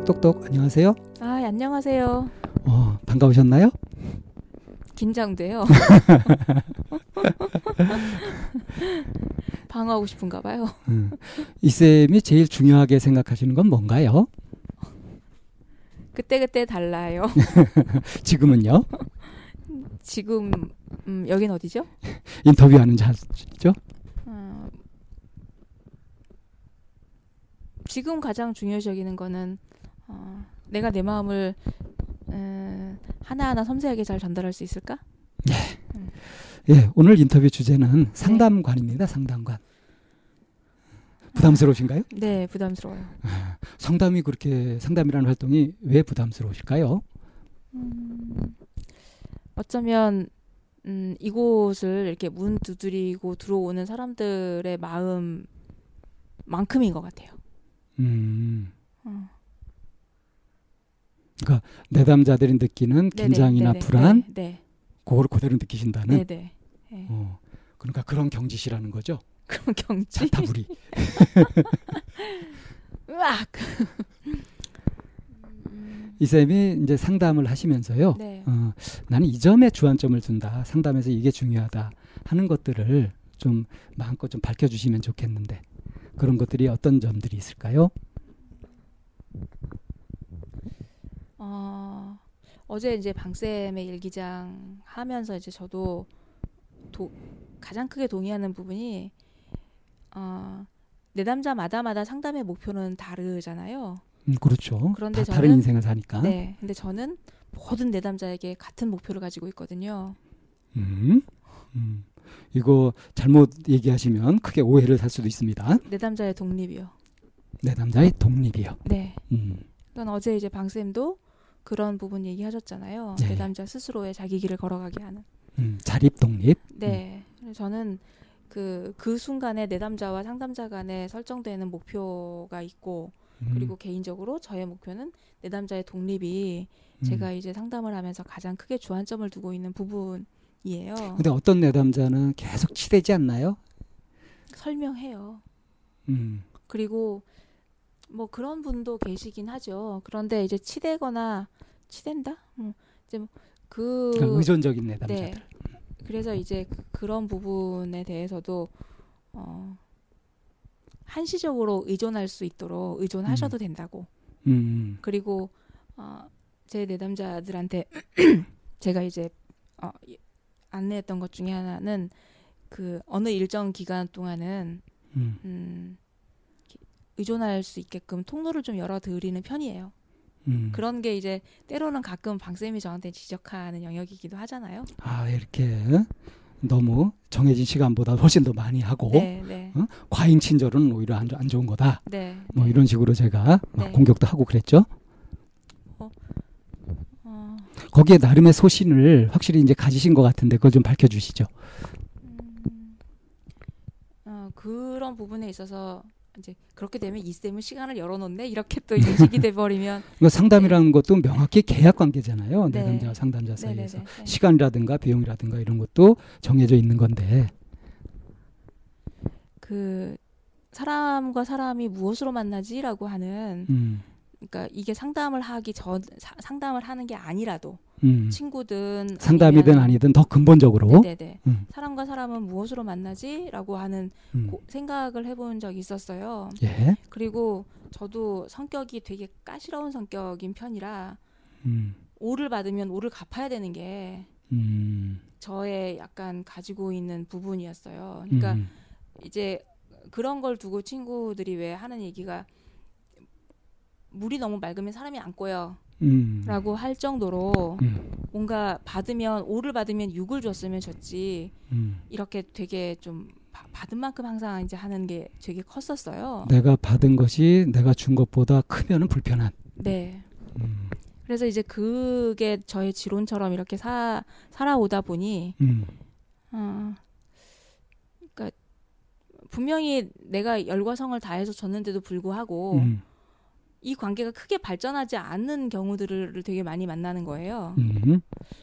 똑똑똑 안녕하세요. 아, 안녕하세요. 어, 반가우셨나요? 긴장돼요. 방어하고 싶은가 봐요. 음, 이 쌤이 제일 중요하게 생각하시는 건 뭔가요? 그때그때 달라요. 지금은요? 지금 음, 여긴 어디죠? 인터뷰하는 자죠? 어, 지금 가장 중요시 여기는 거는 어, 내가 내 마음을 음, 하나하나 섬세하게 잘 전달할 수 있을까? 예, 오늘 인터뷰 주제는 상담관입니다. 상담관. 부담스러우신가요? 네, 부담스러워요. 상담이 그렇게 상담이라는 활동이 왜 부담스러우실까요? 음, 어쩌면 음, 이곳을 이렇게 문 두드리고 들어오는 사람들의 마음만큼인 것 같아요. 음, 어. 내담자들이 느끼는 네네, 긴장이나 네네, 불안, 네, 네, 그거를 그대로 느끼신다는. 네, 네. 네. 어, 그러니까 그런 경지시라는 거죠. 그럼 경치. 자타불이. 으악. 이 쌤이 이제 상담을 하시면서요. 네. 어, 나는 이 점에 주안점을 둔다. 상담에서 이게 중요하다 하는 것들을 좀 마음껏 좀 밝혀주시면 좋겠는데 그런 것들이 어떤 점들이 있을까요? 어, 어제 이제 방쌤의 일기장 하면서 이제 저도 도, 가장 크게 동의하는 부분이 어, 내담자마다마다 상담의 목표는 다르잖아요. 음, 그렇죠. 그런데 다 다른 저는- 인생을 사니까. 네. 근데 저는 모든 내담자에게 같은 목표를 가지고 있거든요. 음, 음. 이거 잘못 얘기하시면 크게 오해를 살 수도 있습니다. 내담자의 독립이요. 내 남자의 독립이요. 네. 음, 그건 어제 이제 방 쌤도 그런 부분 얘기하셨잖아요. 네. 내담자 스스로의 자기 길을 걸어가게 하는. 음, 자립 독립. 네. 그래서 저는 그, 그 순간에 내담자와 상담자 간에 설정되는 목표가 있고 음. 그리고 개인적으로 저의 목표는 내담자의 독립이 음. 제가 이제 상담을 하면서 가장 크게 주안점을 두고 있는 부분이에요. 근데 어떤 내담자는 계속 치대지 않나요? 설명해요. 음. 그리고 뭐 그런 분도 계시긴 하죠. 그런데 이제 치대거나 치댄다? 뭐 이제 뭐그 그러니까 의존적인 내담자들. 네. 그래서 이제 그- 그런 부분에 대해서도 어 한시적으로 의존할 수 있도록 의존하셔도 된다고. 음. 그리고 어, 제 내담자들한테 제가 이제 어, 이- 안내했던 것 중에 하나는 그 어느 일정 기간 동안은 음. 음, 기- 의존할 수 있게끔 통로를 좀 열어 드리는 편이에요. 음. 그런 게 이제 때로는 가끔 방쌤이 저한테 지적하는 영역이기도 하잖아요. 아 이렇게 너무 정해진 시간보다 훨씬 더 많이 하고 네, 네, 어? 과잉 친절은 오히려 안, 안 좋은 거다. 네. 뭐 네. 이런 식으로 제가 막 네. 공격도 하고 그랬죠. 어, 거기에 나름의 소신을 확실히 이제 가지신 것 같은데 그걸 좀 밝혀주시죠. 음, 어, 그런 부분에 있어서 이제 그렇게 되면 이 쌤은 시간을 열어놓네 이렇게 또 인식이 돼버리면 이거 상담이라는 것도 명확히 계약 관계잖아요. 네. 내담자와 상담자 네네네. 사이에서 네. 시간이라든가 비용이라든가 이런 것도 정해져 있는 건데. 그 사람과 사람이 무엇으로 만나지라고 하는 음, 그러니까 이게 상담을 하기 전 사- 상담을 하는 게 아니라도 음. 친구든 상담이든 아니든 더 근본적으로. 네네네. 음. 사람과 사람은 무엇으로 만나지라고 하는 음. 고- 생각을 해본 적이 있었어요. 예. 그리고 저도 성격이 되게 까시러운 성격인 편이라 음. 오를 받으면 오를 갚아야 되는 게 음. 저의 약간 가지고 있는 부분이었어요. 그러니까 음. 이제 그런 걸 두고 친구들이 왜 하는 얘기가 물이 너무 맑으면 사람이 안 꼬여. 음. 라고 할 정도로 음. 뭔가 받으면 오를 받으면 육을 줬으면 줬지 음. 이렇게 되게 좀 바- 받은 만큼 항상 이제 하는 게 되게 컸었어요. 내가 받은 것이 내가 준 것보다 크면은 불편한. 네. 음. 그래서 이제 그게 저의 지론처럼 이렇게 사, 살아오다 보니 음. 어, 그러니까 분명히 내가 열과 성을 다해서 줬는데도 불구하고 음. 이 관계가 크게 발전하지 않는 경우들을 되게 많이 만나는 거예요. 음.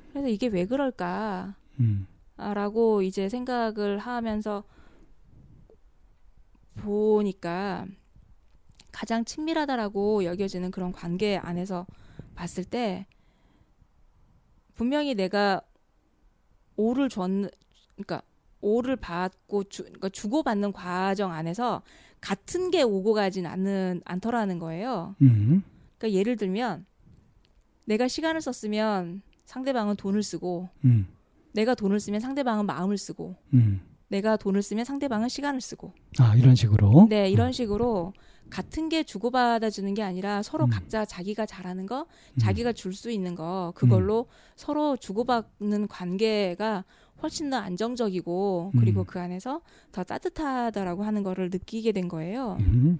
그래서 이게 왜 그럴까? 음. 라고 이제 생각을 하면서 보니까 가장 친밀하다라고 여겨지는 그런 관계 안에서 봤을 때 분명히 내가 오를 줬 그러니까 오를 받고 주, 그러니까 주고받는 과정 안에서 같은 게 오고 가진 않는 않더라는 거예요. 음. 그러니까 예를 들면 내가 시간을 썼으면 상대방은 돈을 쓰고 음. 내가 돈을 쓰면 상대방은 마음을 쓰고 음. 내가 돈을 쓰면 상대방은 시간을 쓰고 아 이런 식으로. 네 이런 식으로 같은 게 주고받아 주는 게 아니라 서로 음. 각자 자기가 잘하는 거 음. 자기가 줄 수 있는 거 그걸로 서로 주고받는 관계가 훨씬 더 안정적이고 그리고 음. 그 안에서 더 따뜻하다라고 하는 거를 느끼게 된 거예요. 음.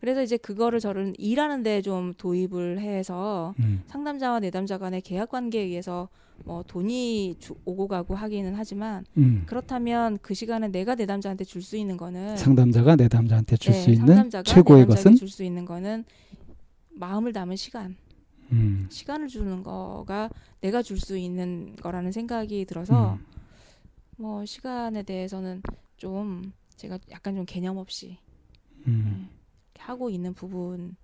그래서 이제 그거를 저는 일하는 데 좀 도입을 해서 음. 상담자와 내담자 간의 계약 관계에 의해서 뭐 돈이 주, 오고 가고 하기는 하지만 음. 그렇다면 그 시간에 내가 내담자한테 줄 수 있는 거는 상담자가 내담자한테 줄수 네, 있는 최고의 것은 줄 수 있는 거는 마음을 담은 시간, 음. 시간을 주는 거가 내가 줄 수 있는 거라는 생각이 들어서 음. 뭐 시간에 대해서는 좀 제가 약간 좀 개념 없이 음. 하고 있는 부분인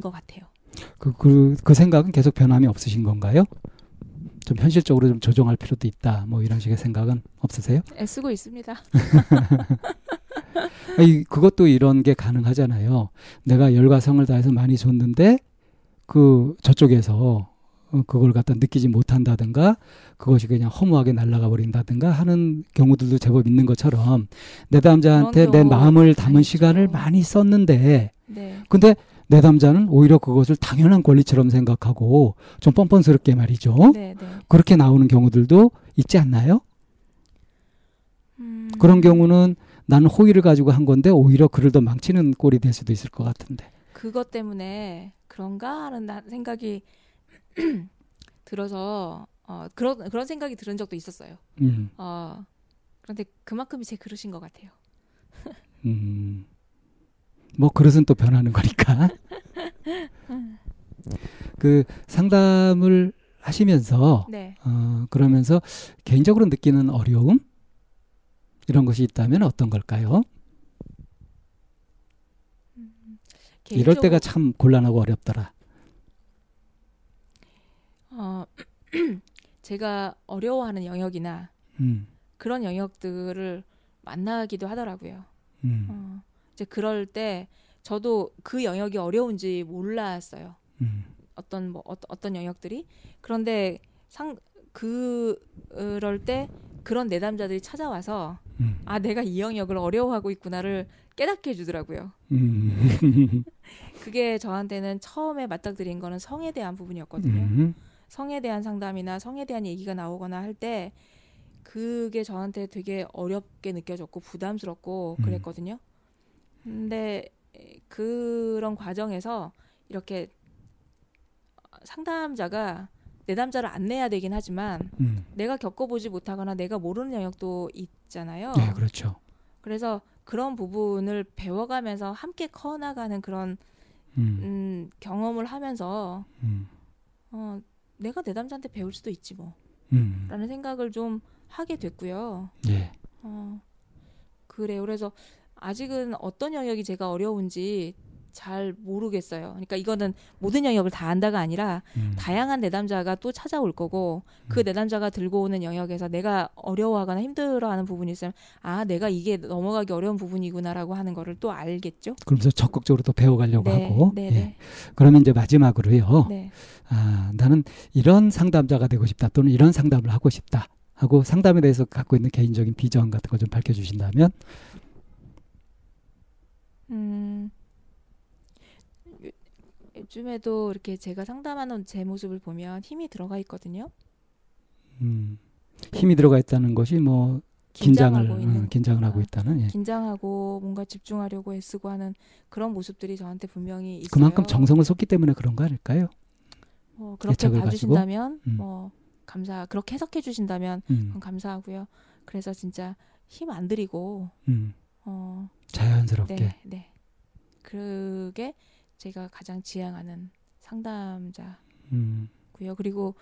것 같아요. 그, 그, 그 생각은 계속 변함이 없으신 건가요? 좀 현실적으로 좀 조정할 필요도 있다. 뭐 이런 식의 생각은 없으세요? 애쓰고 있습니다. 아니, 그것도 이런 게 가능하잖아요. 내가 열과 성을 다해서 많이 줬는데 그 저쪽에서 어, 그걸 갖다 느끼지 못한다든가 그것이 그냥 허무하게 날아가 버린다든가 하는 경우들도 제법 있는 것처럼 내담자한테 내 마음을 다 담은. 시간을 많이 썼는데 네. 근데 내담자는 오히려 그것을 당연한 권리처럼 생각하고 좀 뻔뻔스럽게 말이죠. 네, 네. 그렇게 나오는 경우들도 있지 않나요? 음, 그런 경우는 나는 호의를 가지고 한 건데 오히려 그를 더 망치는 꼴이 될 수도 있을 것 같은데. 그것 때문에 그런가 하는 나- 생각이 들어서 어, 그런 그런 생각이 들은 적도 있었어요. 음, 어, 그런데 그만큼이 제 그릇인 것 같아요. 음. 뭐 그릇은 또 변하는 거니까. 그 상담을 하시면서 네. 어, 그러면서 개인적으로 느끼는 어려움 이런 것이 있다면 어떤 걸까요? 이럴 개인적으로- 때가 참 곤란하고 어렵더라. 어, 제가 어려워하는 영역이나 음, 그런 영역들을 만나기도 하더라고요. 음, 어, 이제 그럴 때 저도 그 영역이 어려운지 몰랐어요. 음, 어떤 뭐 어, 어떤 영역들이 그런데 상 그럴 때 그런 내담자들이 찾아와서 음, 아 내가 이 영역을 어려워하고 있구나를 깨닫게 해주더라고요. 음, 그게 저한테는 처음에 맞닥뜨린 거는 성에 대한 부분이었거든요. 음, 성에 대한 상담이나 성에 대한 얘기가 나오거나 할 때 그게 저한테 되게 어렵게 느껴졌고 부담스럽고 음. 그랬거든요. 근데 그런 과정에서 이렇게 상담자가 내담자를 안내야 되긴 하지만 음. 내가 겪어보지 못하거나 내가 모르는 영역도 있잖아요. 네, 그렇죠. 그래서 그런 부분을 배워가면서 함께 커나가는 그런 음, 음, 경험을 하면서 음, 어, 내가 내담자한테 배울 수도 있지 뭐. 음, 라는 생각을 좀 하게 됐고요. 예, 어, 그래요. 그래서 아직은 어떤 영역이 제가 어려운지 잘 모르겠어요. 그러니까 이거는 모든 영역을 다 안다가 아니라 음, 다양한 내담자가 또 찾아올 거고 그 음. 내담자가 들고 오는 영역에서 내가 어려워하거나 힘들어하는 부분이 있으면 아 내가 이게 넘어가기 어려운 부분이구나라고 하는 거를 또 알겠죠. 그러면서 적극적으로 또 배워가려고 네, 하고. 네, 예. 네, 그러면 이제 마지막으로요. 네. 아, 나는 이런 상담자가 되고 싶다 또는 이런 상담을 하고 싶다 하고 상담에 대해서 갖고 있는 개인적인 비전 같은 거좀 밝혀주신다면 음, 요- 요즘에도 이렇게 제가 상담하는 제 모습을 보면 힘이 들어가 있거든요. 음, 힘이 들어가 있다는 것이 뭐 긴장을 긴장하고 있는 음, 긴장을 하고 아, 있다는 예. 긴장하고 뭔가 집중하려고 애쓰고 하는 그런 모습들이 저한테 분명히 있어요. 그만큼 정성을 쏟기 때문에 그런 거 아닐까요? 뭐 그렇게 애착을 봐주신다면 음. 뭐 감사 그렇게 해석해 주신다면 음, 그건 감사하고요. 그래서 진짜 힘 안 들이고 음, 어, 자연스럽게 네, 네. 그게 제가 가장 지향하는 상담자고요. 음, 그리고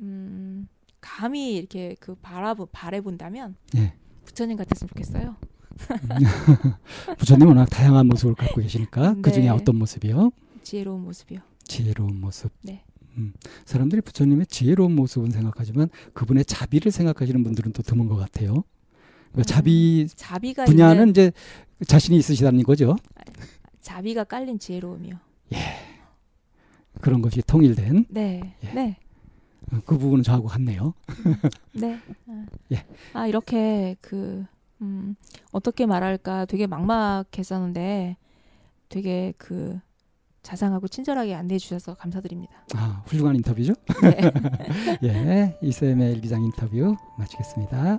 음, 감히 이렇게 그 바라보 바래본다면 예. 부처님 같았으면 좋겠어요. 부처님 워낙 다양한 모습을 갖고 계시니까 그 중에 네. 어떤 모습이요? 지혜로운 모습이요. 지혜로운 모습. 네. 음, 사람들이 부처님의 지혜로운 모습은 생각하지만 그분의 자비를 생각하시는 분들은 또 드문 것 같아요. 그러니까 음, 자비 자비가 분야는 있는 이제 자신이 있으시다는 거죠. 자비가 깔린 지혜로움이요. 그런 것이 통일된 네, 예. 네, 어, 그 부분은 저하고 같네요. 네. 아, 예. 아 이렇게 그 음, 어떻게 말할까 되게 막막했었는데 되게 그 자상하고 친절하게 안내해 주셔서 감사드립니다. 아, 훌륭한 인터뷰죠? 네. 예, 이쌤의 일기장 인터뷰 마치겠습니다.